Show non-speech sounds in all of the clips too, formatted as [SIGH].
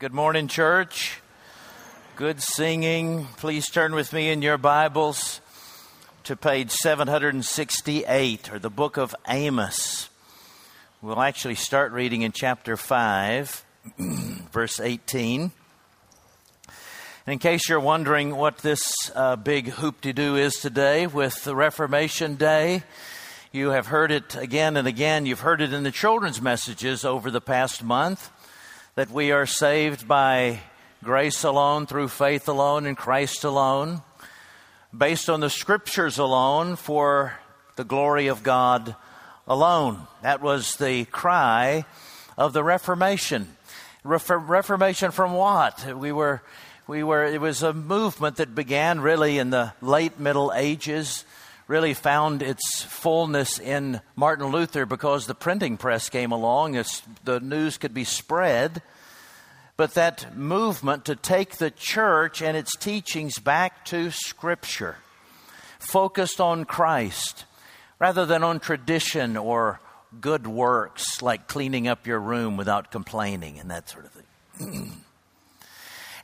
Good morning, church. Good singing. Please turn with me in your Bibles to page 768, or the book of Amos. We'll actually start reading in chapter 5, [CLEARS THROAT] verse 18. And in case you're wondering what this uh, big hoop de doo is today with the Reformation Day, you have heard it again and again. You've heard it in the children's messages over the past month that we are saved by grace alone, through faith alone, in Christ alone, based on the scriptures alone, for the glory of God alone. That was the cry of the Reformation. Reformation from what? We were, we were, it was a movement that began really in the late Middle Ages really found its fullness in Martin Luther because the printing press came along. The news could be spread. But that movement to take the church and its teachings back to Scripture, focused on Christ, rather than on tradition or good works like cleaning up your room without complaining and that sort of thing. [CLEARS THROAT]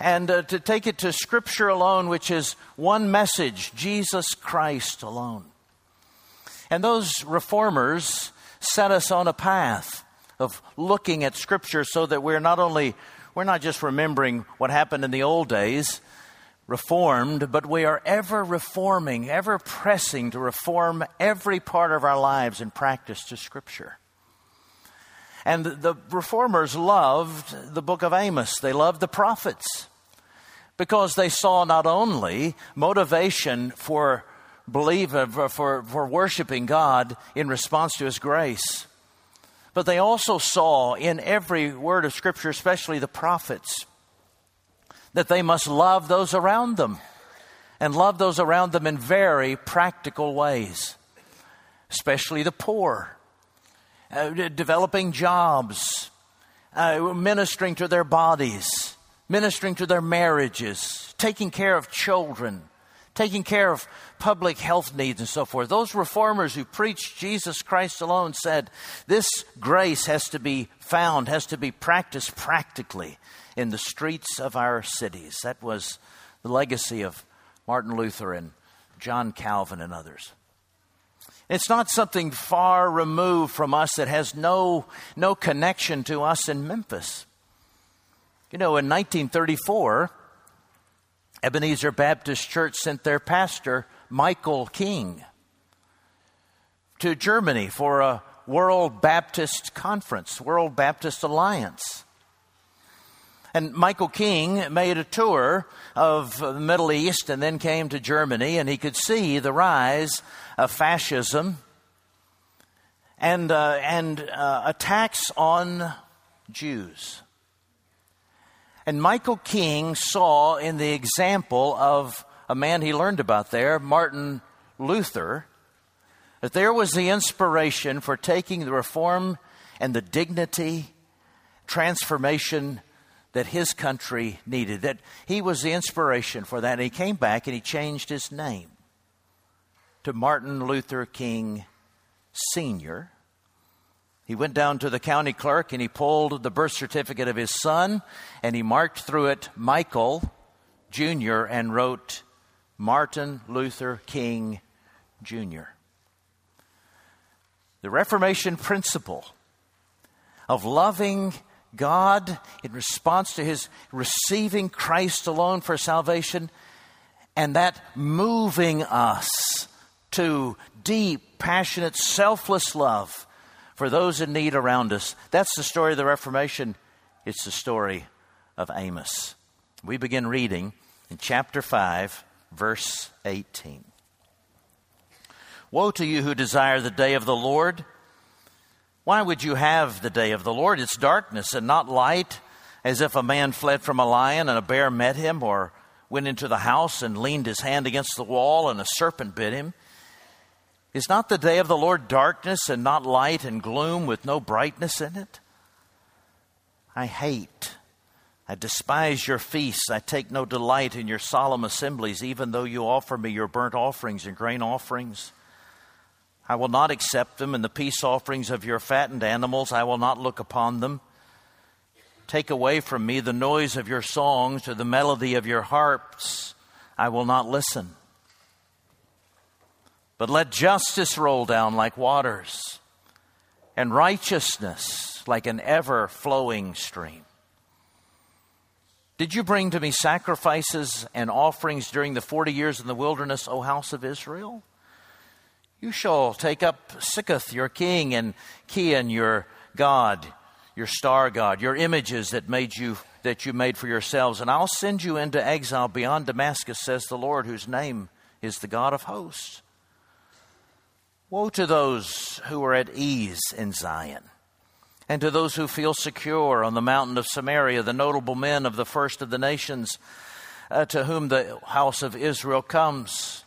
and uh, to take it to Scripture alone, which is one message Jesus Christ alone. And those reformers set us on a path of looking at Scripture so that we're not only we're not just remembering what happened in the old days, reformed, but we are ever reforming, ever pressing to reform every part of our lives in practice to Scripture. And the reformers loved the book of Amos, they loved the prophets because they saw not only motivation for believe for, for worshiping God in response to his grace, but they also saw in every word of Scripture, especially the prophets, that they must love those around them and love those around them in very practical ways, especially the poor, uh, developing jobs, uh, ministering to their bodies ministering to their marriages, taking care of children, taking care of public health needs and so forth. Those reformers who preached Jesus Christ alone said this grace has to be found, has to be practiced practically in the streets of our cities. That was the legacy of Martin Luther and John Calvin and others. It's not something far removed from us that has no, no connection to us in Memphis. You know, in 1934, Ebenezer Baptist Church sent their pastor, Michael King, to Germany for a World Baptist Conference, World Baptist Alliance. And Michael King made a tour of the Middle East and then came to Germany, and he could see the rise of fascism and, uh, and uh, attacks on Jews. And Michael King saw in the example of a man he learned about there, Martin Luther, that there was the inspiration for taking the reform and the dignity, transformation that his country needed. That he was the inspiration for that. And he came back and he changed his name to Martin Luther King Sr. He went down to the county clerk and he pulled the birth certificate of his son and he marked through it Michael Jr. and wrote Martin Luther King Jr. The Reformation principle of loving God in response to his receiving Christ alone for salvation and that moving us to deep, passionate, selfless love for those in need around us. That's the story of the Reformation. It's the story of Amos. We begin reading in chapter 5, verse 18. Woe to you who desire the day of the Lord! Why would you have the day of the Lord? It's darkness and not light, as if a man fled from a lion and a bear met him, or went into the house and leaned his hand against the wall and a serpent bit him. Is not the day of the Lord darkness and not light and gloom with no brightness in it? I hate, I despise your feasts. I take no delight in your solemn assemblies, even though you offer me your burnt offerings and grain offerings. I will not accept them, and the peace offerings of your fattened animals, I will not look upon them. take away from me the noise of your songs or the melody of your harps, I will not listen. But let justice roll down like waters, and righteousness like an ever flowing stream. Did you bring to me sacrifices and offerings during the forty years in the wilderness, O house of Israel? You shall take up Sikkuth, your king, and Kiyyun, your God, your star God, your images that made you that you made for yourselves, and I'll send you into exile beyond Damascus, says the Lord, whose name is the God of hosts. Woe to those who are at ease in Zion, and to those who feel secure on the mountain of Samaria, the notable men of the first of the nations, uh, to whom the house of Israel comes.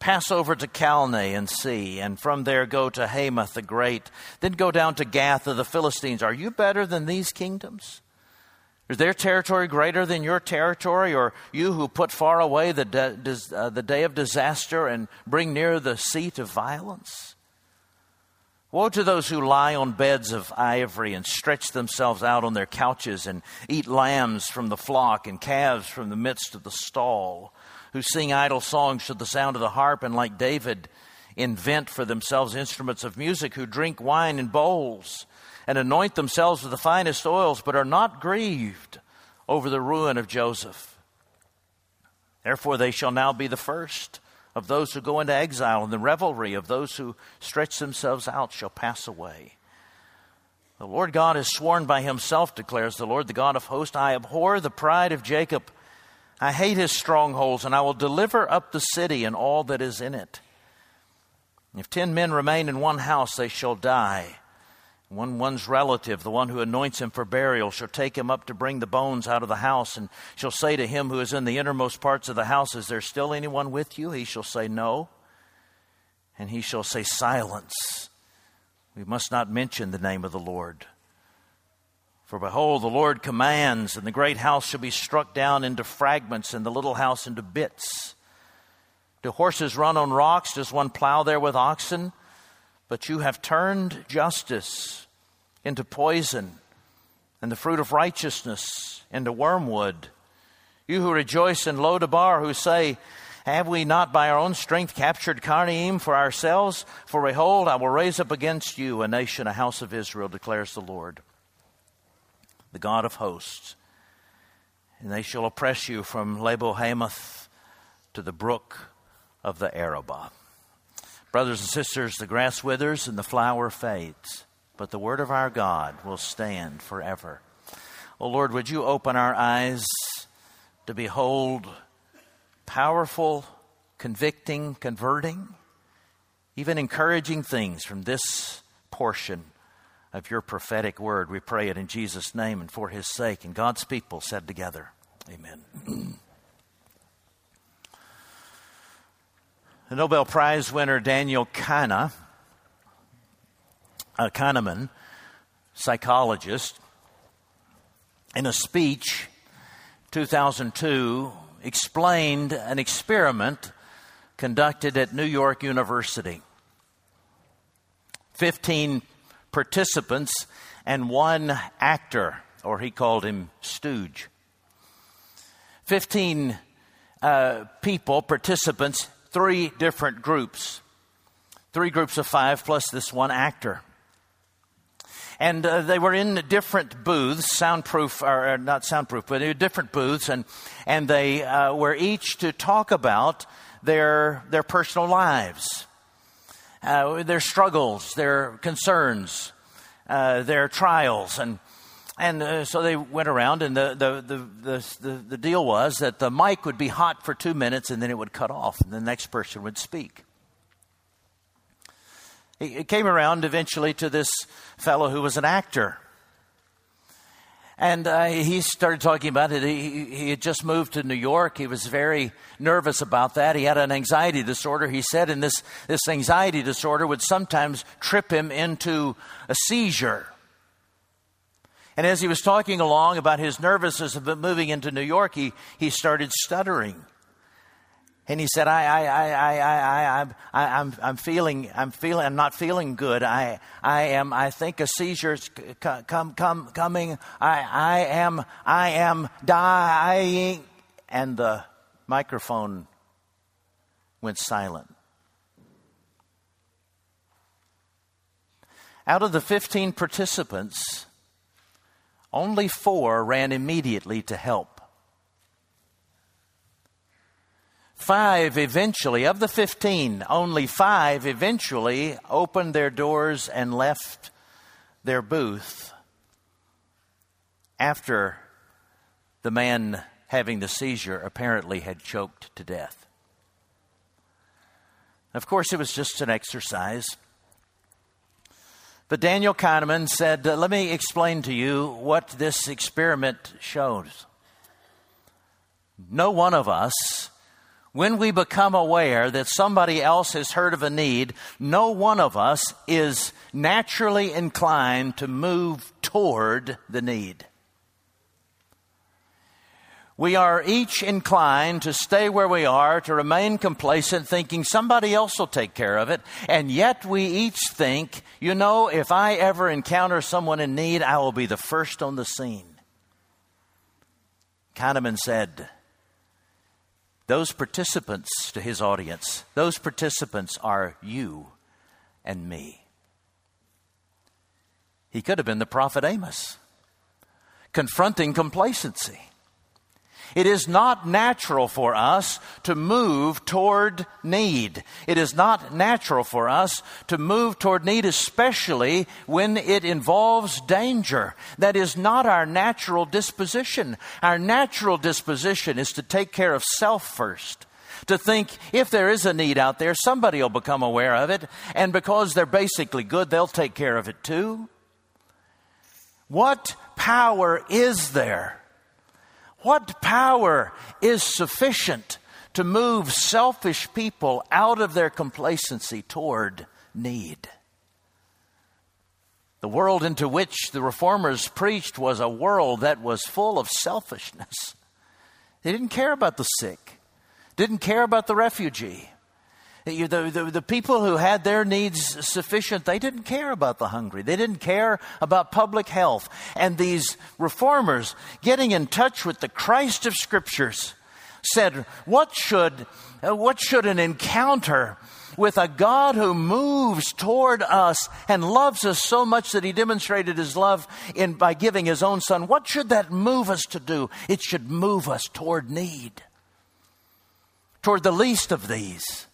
Pass over to Calneh and see, and from there go to Hamath the Great. Then go down to Gath of the Philistines. Are you better than these kingdoms? Is their territory greater than your territory, or you who put far away the, de- uh, the day of disaster and bring near the seat of violence? Woe to those who lie on beds of ivory and stretch themselves out on their couches and eat lambs from the flock and calves from the midst of the stall who sing idle songs to the sound of the harp, and like David, invent for themselves instruments of music, who drink wine in bowls and anoint themselves with the finest oils, but are not grieved over the ruin of Joseph. Therefore, they shall now be the first of those who go into exile, and the revelry of those who stretch themselves out shall pass away. The Lord God has sworn by himself, declares the Lord, the God of hosts, I abhor the pride of Jacob I hate his strongholds, and I will deliver up the city and all that is in it. If ten men remain in one house, they shall die. One one's relative, the one who anoints him for burial, shall take him up to bring the bones out of the house, and shall say to him who is in the innermost parts of the house, Is there still anyone with you? He shall say, No. And he shall say, Silence. We must not mention the name of the Lord. For behold, the Lord commands, and the great house shall be struck down into fragments, and the little house into bits. Do horses run on rocks? Does one plow there with oxen? But you have turned justice into poison, and the fruit of righteousness into wormwood. You who rejoice in Lo-debar, who say, Have we not by our own strength captured Karnaim for ourselves? For behold, I will raise up against you a nation, a house of Israel, declares the Lord the God of hosts. And they shall oppress you from Lebo Hamath to the brook of the Arabah. Brothers and sisters, the grass withers and the flower fades, but the word of our God will stand forever. Oh Lord, would you open our eyes to behold powerful, convicting, converting, even encouraging things from this portion of your prophetic word. We pray it in Jesus' name and for his sake. And God's people said together, Amen. [CLEARS THROAT] the Nobel Prize winner Daniel Kahneman, Kahneman, psychologist, in a speech 2002 explained an experiment conducted at New York University. 15 participants and one actor, or he called him stooge. 15 uh, people, participants, three different groups. Three groups of five plus this one actor. And uh, they were in different booths, soundproof, or not soundproof, but in different booths, and, and they uh, were each to talk about their, their personal lives uh, their struggles, their concerns, uh, their trials, and and uh, so they went around, and the the, the the, the deal was that the mic would be hot for two minutes, and then it would cut off, and the next person would speak. It came around eventually to this fellow who was an actor. And uh, he started talking about it. He, he had just moved to New York. He was very nervous about that. He had an anxiety disorder, he said, and this, this anxiety disorder would sometimes trip him into a seizure. And as he was talking along about his nervousness of moving into New York, he, he started stuttering. And he said, I, I, I, I, I, I, I I'm, I'm feeling, I'm feeling, I'm not feeling good. I, I am, I think a seizure's c- come, come, coming. I, I am, I am dying. And the microphone went silent. Out of the 15 participants, only four ran immediately to help. Five eventually, of the 15, only five eventually opened their doors and left their booth after the man having the seizure apparently had choked to death. Of course, it was just an exercise. But Daniel Kahneman said, uh, Let me explain to you what this experiment shows. No one of us when we become aware that somebody else has heard of a need, no one of us is naturally inclined to move toward the need. We are each inclined to stay where we are, to remain complacent, thinking somebody else will take care of it. And yet we each think, you know, if I ever encounter someone in need, I will be the first on the scene. Kahneman said, those participants to his audience, those participants are you and me. He could have been the prophet Amos, confronting complacency. It is not natural for us to move toward need. It is not natural for us to move toward need, especially when it involves danger. That is not our natural disposition. Our natural disposition is to take care of self first to think if there is a need out there, somebody will become aware of it, and because they're basically good, they'll take care of it too. What power is there what power is sufficient to move selfish people out of their complacency toward need? The world into which the reformers preached was a world that was full of selfishness. They didn't care about the sick, didn't care about the refugee, the, the, the, people who had their needs sufficient, they didn't care about the hungry. They didn't care about public health. And these reformers, getting in touch with the Christ of Scriptures, said, What should, uh, what should an encounter with a God who moves toward us and loves us so much that he demonstrated his love in, by giving his own son, what should that move us to do? It should move us toward need, toward the least of these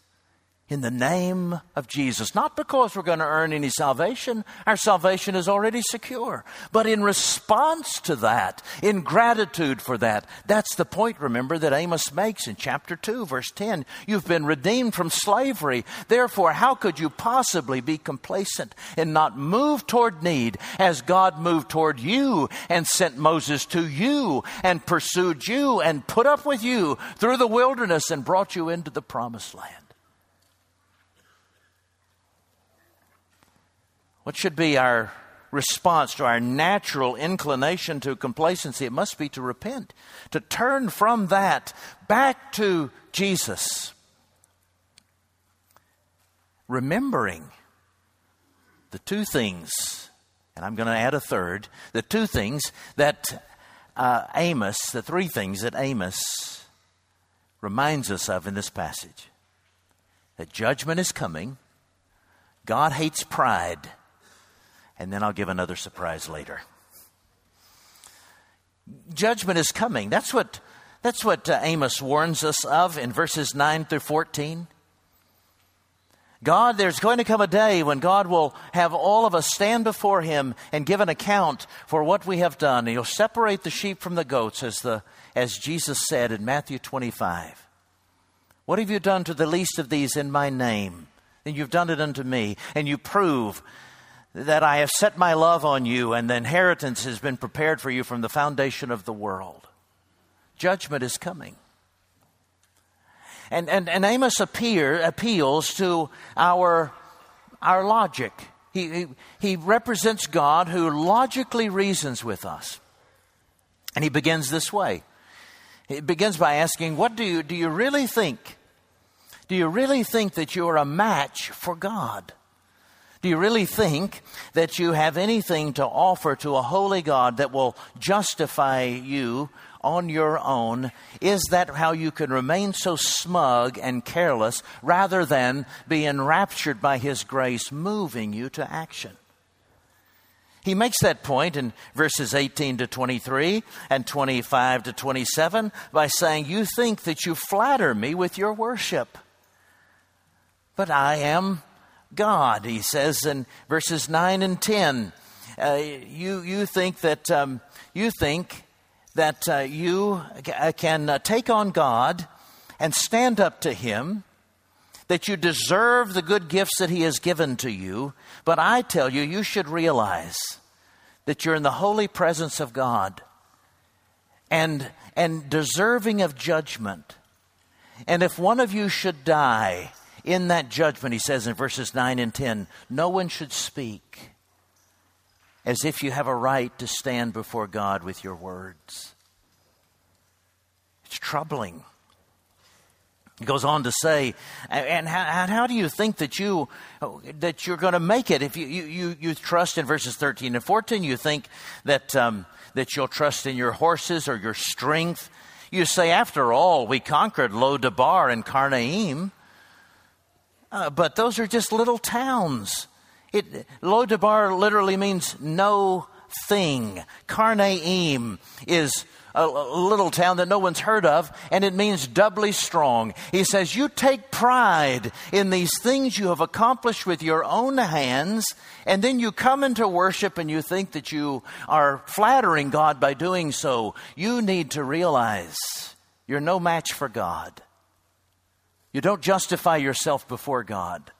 in the name of Jesus. Not because we're going to earn any salvation. Our salvation is already secure. But in response to that, in gratitude for that, that's the point, remember, that Amos makes in chapter 2, verse 10. You've been redeemed from slavery. Therefore, how could you possibly be complacent and not move toward need as God moved toward you and sent Moses to you and pursued you and put up with you through the wilderness and brought you into the promised land? What should be our response to our natural inclination to complacency? It must be to repent, to turn from that back to Jesus. Remembering the two things, and I'm going to add a third, the two things that uh, Amos, the three things that Amos reminds us of in this passage that judgment is coming, God hates pride and then I'll give another surprise later. Judgment is coming. That's what, that's what uh, Amos warns us of in verses 9 through 14. God, there's going to come a day when God will have all of us stand before Him and give an account for what we have done. He'll separate the sheep from the goats, as, the, as Jesus said in Matthew 25. What have you done to the least of these in my name? And you've done it unto me. And you prove that I have set my love on you, and the inheritance has been prepared for you from the foundation of the world. Judgment is coming. And, and, and Amos appear, appeals to our, our logic. He, he, he represents God who logically reasons with us. And he begins this way. He begins by asking, What do you, do you really think Do you really think that you're a match for God? Do you really think that you have anything to offer to a holy God that will justify you on your own? Is that how you can remain so smug and careless rather than be enraptured by His grace, moving you to action? He makes that point in verses 18 to 23 and 25 to 27 by saying, You think that you flatter me with your worship, but I am God, he says in verses 9 and 10. Uh, you, you think that, um, you, think that uh, you can uh, take on God and stand up to Him, that you deserve the good gifts that He has given to you, but I tell you, you should realize that you're in the holy presence of God and, and deserving of judgment. And if one of you should die, in that judgment, he says in verses 9 and 10, no one should speak as if you have a right to stand before God with your words. It's troubling. He goes on to say, and how, how, do you think that you that you're going to make it? If you, you, you, trust in verses 13 and 14, you think that um, that you'll trust in your horses or your strength. You say, after all, we conquered Lo-debar and Karnaim. Uh, but those are just little towns. It, Lo-debar literally means no thing. Karnaim is a little town that no one's heard of, and it means doubly strong. He says, You take pride in these things you have accomplished with your own hands, and then you come into worship and you think that you are flattering God by doing so. You need to realize you're no match for God. You don't justify yourself before God.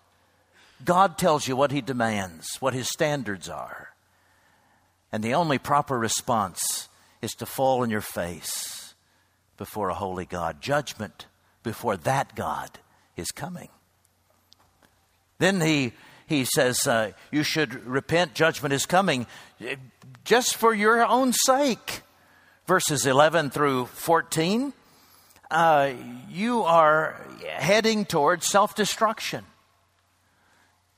God tells you what He demands, what His standards are. And the only proper response is to fall on your face before a holy God. Judgment before that God is coming. Then he, he says, uh, You should repent, judgment is coming, just for your own sake. Verses 11 through 14 uh, you are heading towards self destruction.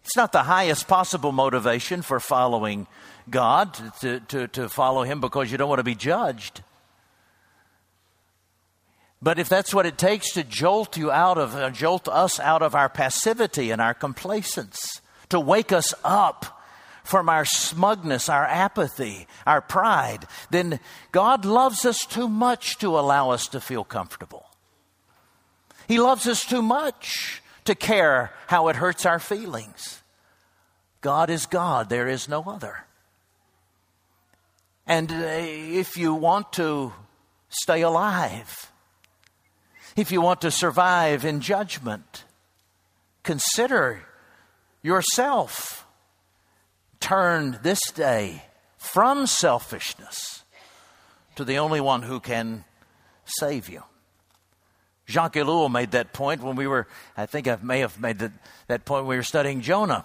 It's not the highest possible motivation for following God, to, to, to follow Him because you don't want to be judged. But if that's what it takes to jolt you out of, uh, jolt us out of our passivity and our complacence, to wake us up from our smugness, our apathy, our pride, then God loves us too much to allow us to feel comfortable. He loves us too much to care how it hurts our feelings. God is God, there is no other. And uh, if you want to stay alive, if you want to survive in judgment, consider yourself turn this day from selfishness to the only one who can save you. Jacques Ellul made that point when we were, I think I may have made that, that point when we were studying Jonah.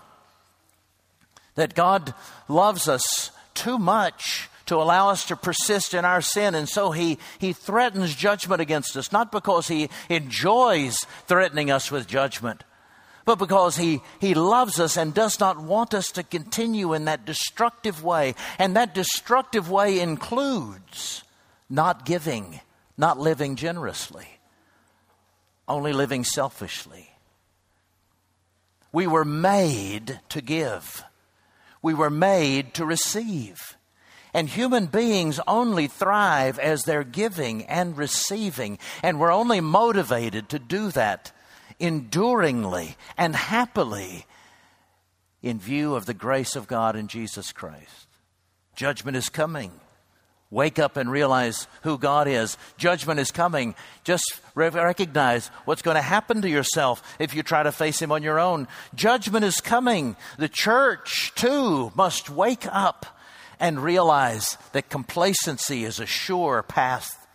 That God loves us too much to allow us to persist in our sin. And so he, he threatens judgment against us, not because he enjoys threatening us with judgment, but because he, he loves us and does not want us to continue in that destructive way. And that destructive way includes not giving, not living generously, only living selfishly. We were made to give. We were made to receive. And human beings only thrive as they're giving and receiving. And we're only motivated to do that enduringly and happily in view of the grace of God in Jesus Christ. Judgment is coming. Wake up and realize who God is. Judgment is coming. Just recognize what's going to happen to yourself if you try to face Him on your own. Judgment is coming. The church, too, must wake up and realize that complacency is a sure path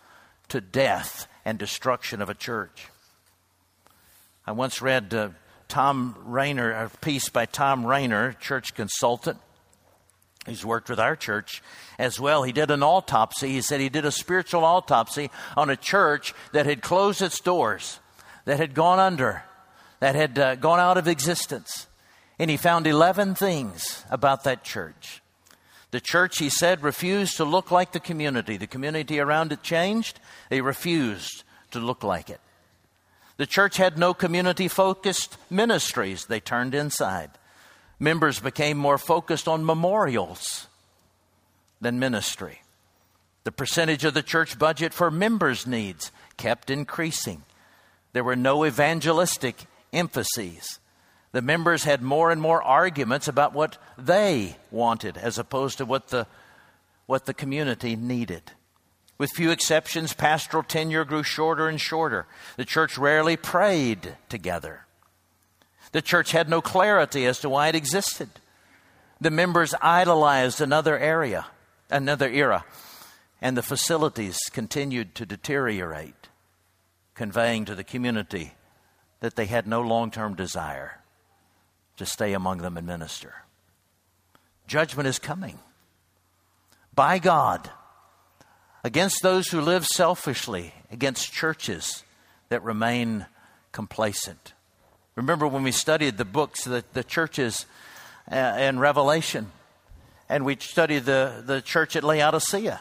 to death and destruction of a church. I once read uh, Thom Rainer, a piece by Thom Rainer, church consultant. He's worked with our church as well. He did an autopsy. He said he did a spiritual autopsy on a church that had closed its doors, that had gone under, that had uh, gone out of existence. And he found 11 things about that church. The church, he said, refused to look like the community. The community around it changed. They refused to look like it. The church had no community focused ministries. They turned inside. Members became more focused on memorials than ministry. The percentage of the church budget for members' needs kept increasing. There were no evangelistic emphases. The members had more and more arguments about what they wanted as opposed to what the, what the community needed. With few exceptions, pastoral tenure grew shorter and shorter. The church rarely prayed together. The church had no clarity as to why it existed. The members idolized another area, another era, and the facilities continued to deteriorate, conveying to the community that they had no long term desire to stay among them and minister. Judgment is coming by God against those who live selfishly, against churches that remain complacent. Remember when we studied the books, the, the churches uh, in Revelation, and we studied the, the church at Laodicea.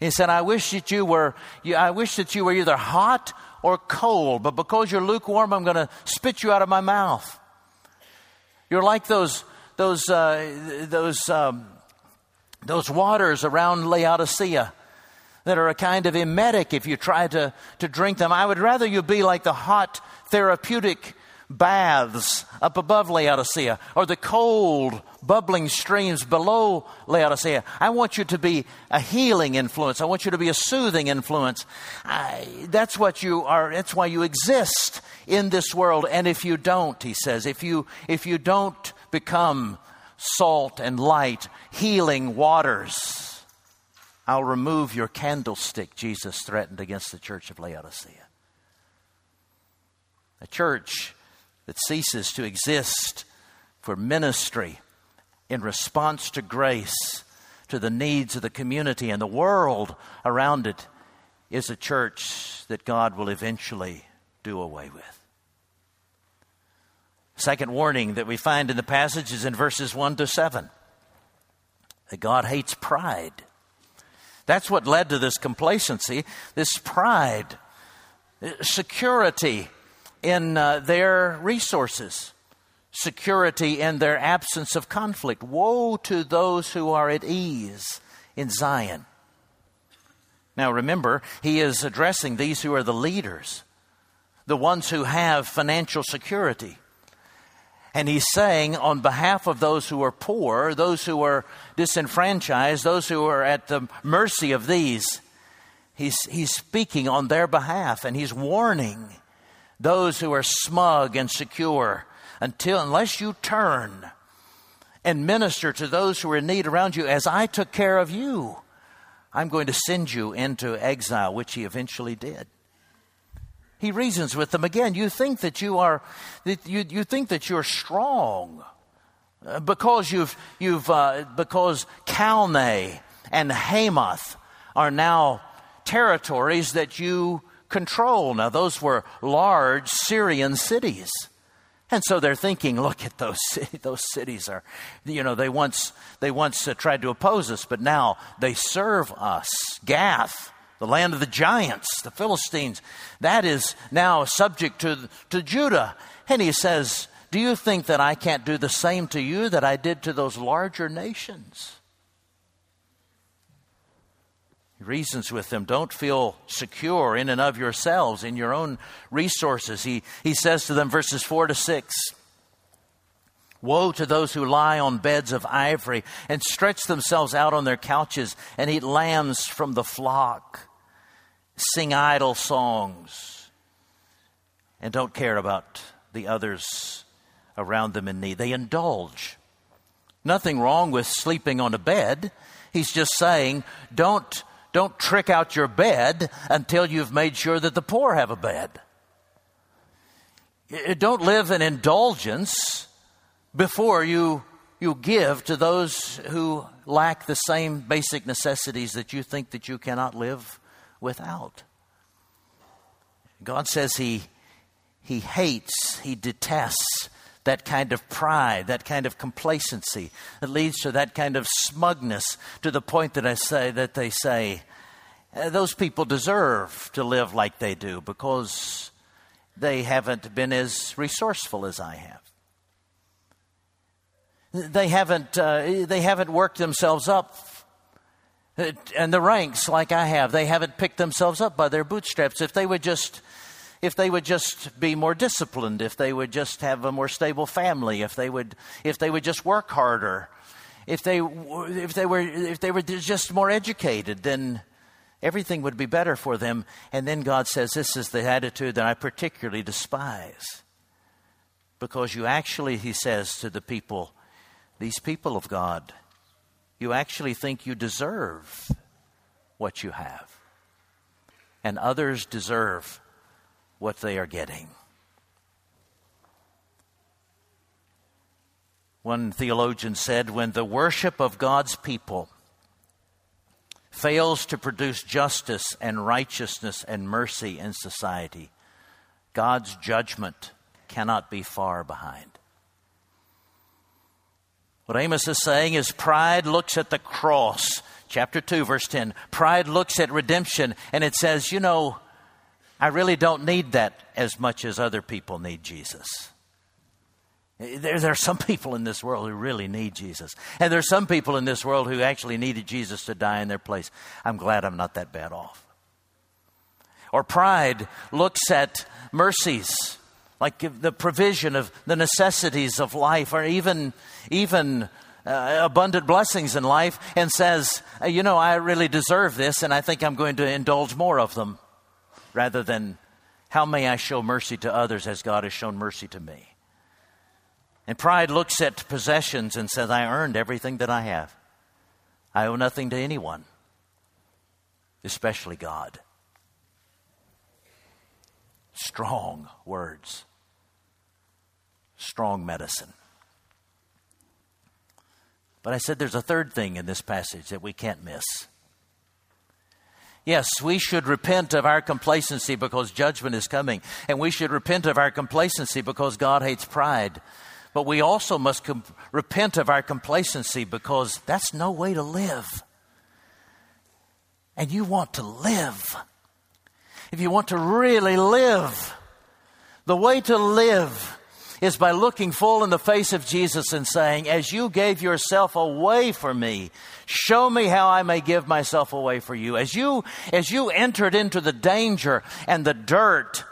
He said, I wish that you were, I wish that you were either hot or cold, but because you're lukewarm, I'm going to spit you out of my mouth. You're like those, those, uh, those, um, those waters around Laodicea that are a kind of emetic if you try to, to drink them. I would rather you be like the hot therapeutic baths up above Laodicea or the cold bubbling streams below Laodicea. I want you to be a healing influence. I want you to be a soothing influence. I, that's what you are. That's why you exist in this world. And if you don't, he says, if you, if you don't become salt and light, healing waters, I'll remove your candlestick, Jesus threatened against the church of Laodicea. A church that ceases to exist for ministry in response to grace to the needs of the community and the world around it is a church that God will eventually do away with. Second warning that we find in the passage is in verses 1 to 7 that God hates pride. That's what led to this complacency, this pride, security in uh, their resources, security in their absence of conflict. Woe to those who are at ease in Zion. Now remember, he is addressing these who are the leaders, the ones who have financial security. And he's saying, on behalf of those who are poor, those who are disenfranchised, those who are at the mercy of these, he's, he's speaking on their behalf and he's warning those who are smug and secure until unless you turn and minister to those who are in need around you as I took care of you I'm going to send you into exile which he eventually did. He reasons with them again you think that you are that you, you think that you're strong uh, because you've you've uh, because Calneh and Hamath are now territories that you control. Now, those were large Syrian cities. And so they're thinking, look at those [LAUGHS] those cities are, you know, they once they once uh, tried to oppose us, but now they serve us. Gath, the land of the giants, the Philistines, that is now subject to to Judah. And he says, "Do you think that I can't do the same to you that I did to those larger nations?" Reasons with them. Don't feel secure in and of yourselves, in your own resources. He, he says to them, verses 4 to 6 Woe to those who lie on beds of ivory and stretch themselves out on their couches and eat lambs from the flock, sing idle songs, and don't care about the others around them in need. They indulge. Nothing wrong with sleeping on a bed. He's just saying, don't don't trick out your bed until you've made sure that the poor have a bed. Eh, don't live in indulgence before you, you give to those who lack the same basic necessities that you think that you cannot live without. God says he, he hates, he detests that kind of pride, that kind of complacency that leads to that kind of smugness to the point that I say that they say uh, those people deserve to live like they do because they haven't been as resourceful as I have. They haven't, uh, they haven't worked themselves up uh, and the ranks like I have. They haven't picked themselves up by their bootstraps. If they would just if they would just be more disciplined, if they would just have a more stable family, if they would, if they would just work harder, if they, if they were, if they were just more educated, then everything would be better for them. And then God says, This is the attitude that I particularly despise. Because you actually, He says to the people, these people of God, you actually think you deserve what you have. And others deserve what they are getting. One theologian said when the worship of God's people fails to produce justice and righteousness and mercy in society, God's judgment cannot be far behind. What Amos is saying is pride looks at the cross. Chapter 2, verse 10. Pride looks at redemption and it says, you know, I really don't need that as much as other people need Jesus. There, there, are some people in this world who really need Jesus. And there are some people in this world who actually needed Jesus to die in their place. I'm glad I'm not that bad off. Or pride looks at mercies, like the provision of the necessities of life, or even, even uh, abundant blessings in life, and says, You know, I really deserve this, and I think I'm going to indulge more of them rather than how may I show mercy to others as God has shown mercy to me. And pride looks at possessions and says, I earned everything that I have. I owe nothing to anyone, especially God. Strong words, strong medicine. But I said there's a third thing in this passage that we can't miss. Yes, we should repent of our complacency because judgment is coming. And we should repent of our complacency because God hates pride. But we also must repent of our complacency because that's no way to live. And you want to live. If you want to really live, the way to live is by looking full in the face of Jesus and saying, As you gave yourself away for me, show me how I may give myself away for you. As you, as you entered into the danger and the dirt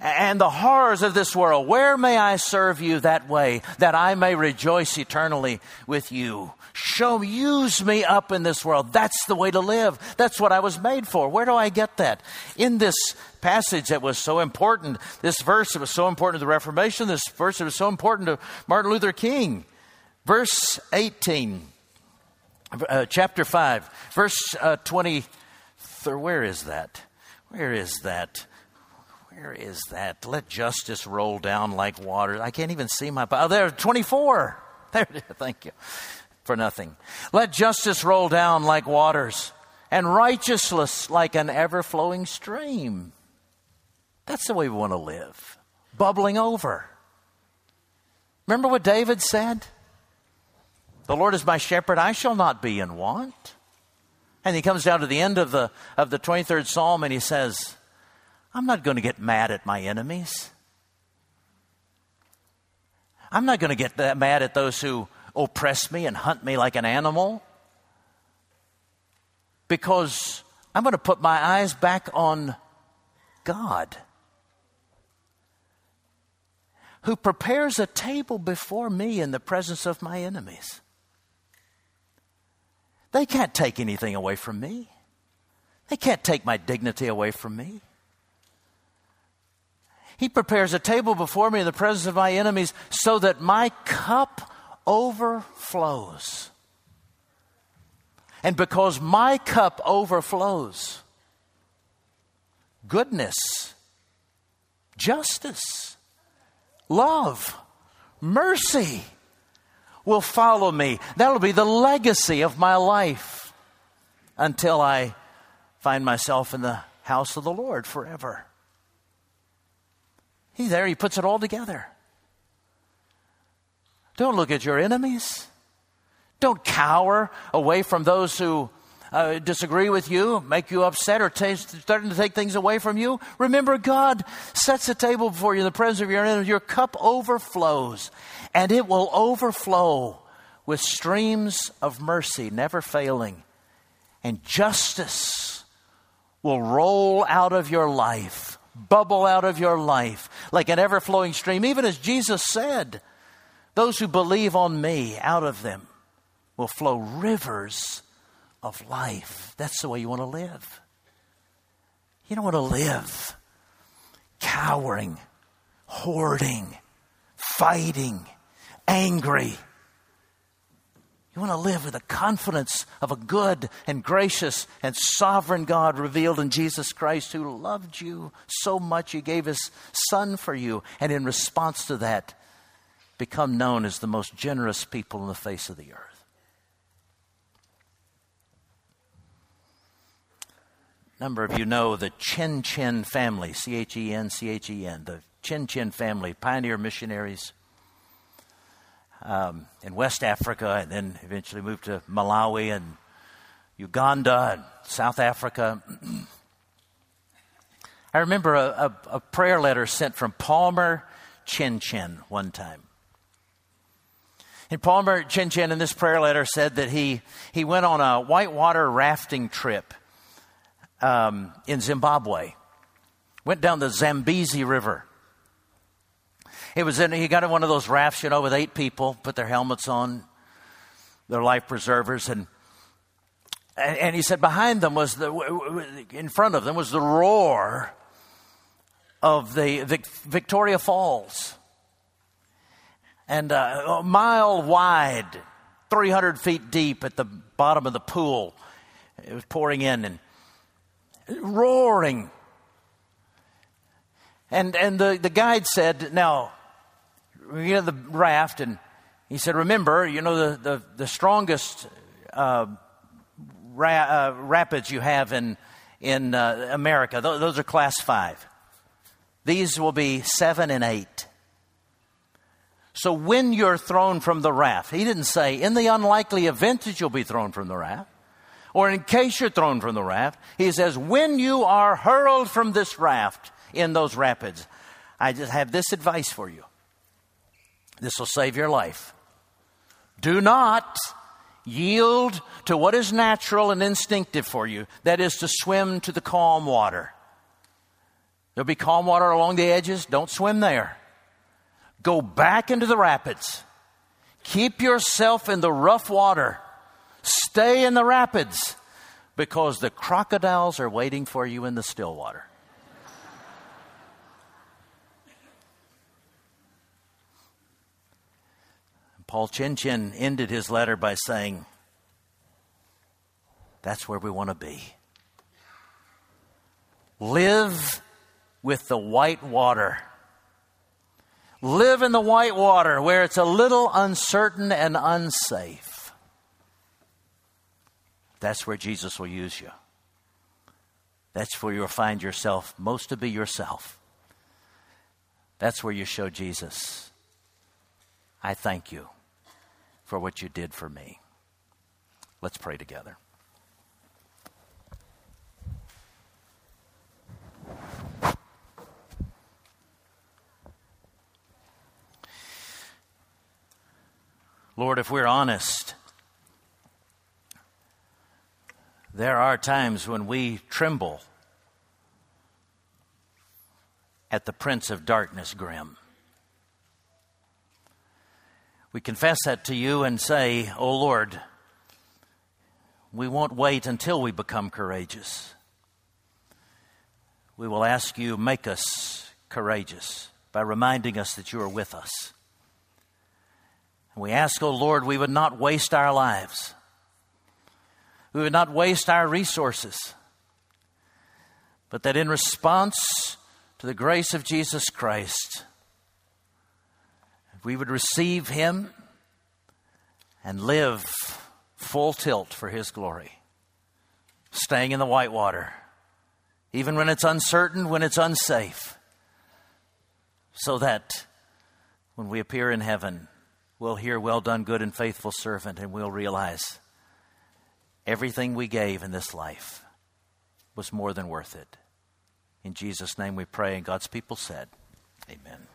and the horrors of this world, where may I serve you that way that I may rejoice eternally with you? Show, use me up in this world. That's the way to live. That's what I was made for. Where do I get that? In this passage that was so important, this verse that was so important to the Reformation, this verse that was so important to Martin Luther King. Verse 18, uh, chapter 5, verse uh, 20. Where is that? Where is that? Where is that? Let justice roll down like water. I can't even see my. Oh, there, 24. [LAUGHS] There, thank you for nothing. Let justice roll down like waters and righteousness like an ever flowing stream. That's the way we want to live, bubbling over. Remember what David said? The Lord is my shepherd, I shall not be in want. And he comes down to the end of the, of the 23rd Psalm and he says, I'm not going to get mad at my enemies. I'm not going to get that mad at those who oppress me and hunt me like an animal because I'm going to put my eyes back on God who prepares a table before me in the presence of my enemies. They can't take anything away from me. They can't take my dignity away from me. He prepares a table before me in the presence of my enemies so that my cup overflows. And because my cup overflows, goodness, justice, love, mercy will follow me. That'll be the legacy of my life until I find myself in the house of the Lord forever. He's there, He puts it all together. Don't look at your enemies. Don't cower away from those who uh, disagree with you, make you upset, or t- to take things away from you. Remember, God sets a table before you in the presence of your enemies. Your cup overflows, and it will overflow with streams of mercy, never failing. And justice will roll out of your life, bubble out of your life like an ever flowing stream. Even as Jesus said, those who believe on me, out of them will flow rivers of life. That's the way you want to live. You don't want to live cowering, hoarding, fighting, angry. You want to live with the confidence of a good and gracious and sovereign God revealed in Jesus Christ who loved you so much he gave his son for you. And in response to that, become known as the most generous people on the face of the earth. Number of you know the Chinchen family, C H E N C H E N, the Chinchen family, pioneer missionaries um, in West Africa, and then eventually moved to Malawi and Uganda and South Africa. [CLEARS THROAT] I remember a, a, a, prayer letter sent from Palmer Chinchen one time. And Palmer Chinchen in this prayer letter said that he, he went on a whitewater rafting trip um, in Zimbabwe, went down the Zambezi River. It was in, he got in one of those rafts, you know, with eight people, put their helmets on, their life preservers, and and he said behind them was the in front of them was the roar of the Victoria Falls and uh, a mile wide, 300 feet deep at the bottom of the pool. It was pouring in and roaring. And, and the, the guide said, Now, we get the raft, and he said, Remember, you know, the, the, the strongest uh, ra- uh, rapids you have in, in uh, America, th- those are class five. These will be seven and eight. So when you're thrown from the raft, he didn't say, in the unlikely event that you'll be thrown from the raft, or in case you're thrown from the raft, he says, when you are hurled from this raft in those rapids, I just have this advice for you. This will save your life. Do not yield to what is natural and instinctive for you, that is to swim to the calm water. There'll be calm water along the edges, don't swim there. Go back into the rapids. Keep yourself in the rough water. Stay in the rapids because the crocodiles are waiting for you in the still water. Paul Chinchen ended his letter by saying, That's where we want to be. Live with the white water Live in the white water where it's a little uncertain and unsafe. That's where Jesus will use you. That's where you'll find yourself most to be yourself. That's where you show Jesus, I thank you for what you did for me. Let's pray together. Lord, if we're honest, there are times when we tremble at the Prince of Darkness grim. We confess that to you and say, Oh Lord, we won't wait until we become courageous. We will ask you, make us courageous by reminding us that you are with us. We ask, O oh Lord, we would not waste our lives. We would not waste our resources. But that in response to the grace of Jesus Christ, we would receive Him and live full tilt for His glory, staying in the white water, even when it's uncertain, when it's unsafe, so that when we appear in heaven, we'll hear, Well done, good and faithful servant, and we'll realize everything we gave in this life was more than worth it. In Jesus' name we pray, and God's people said, Amen.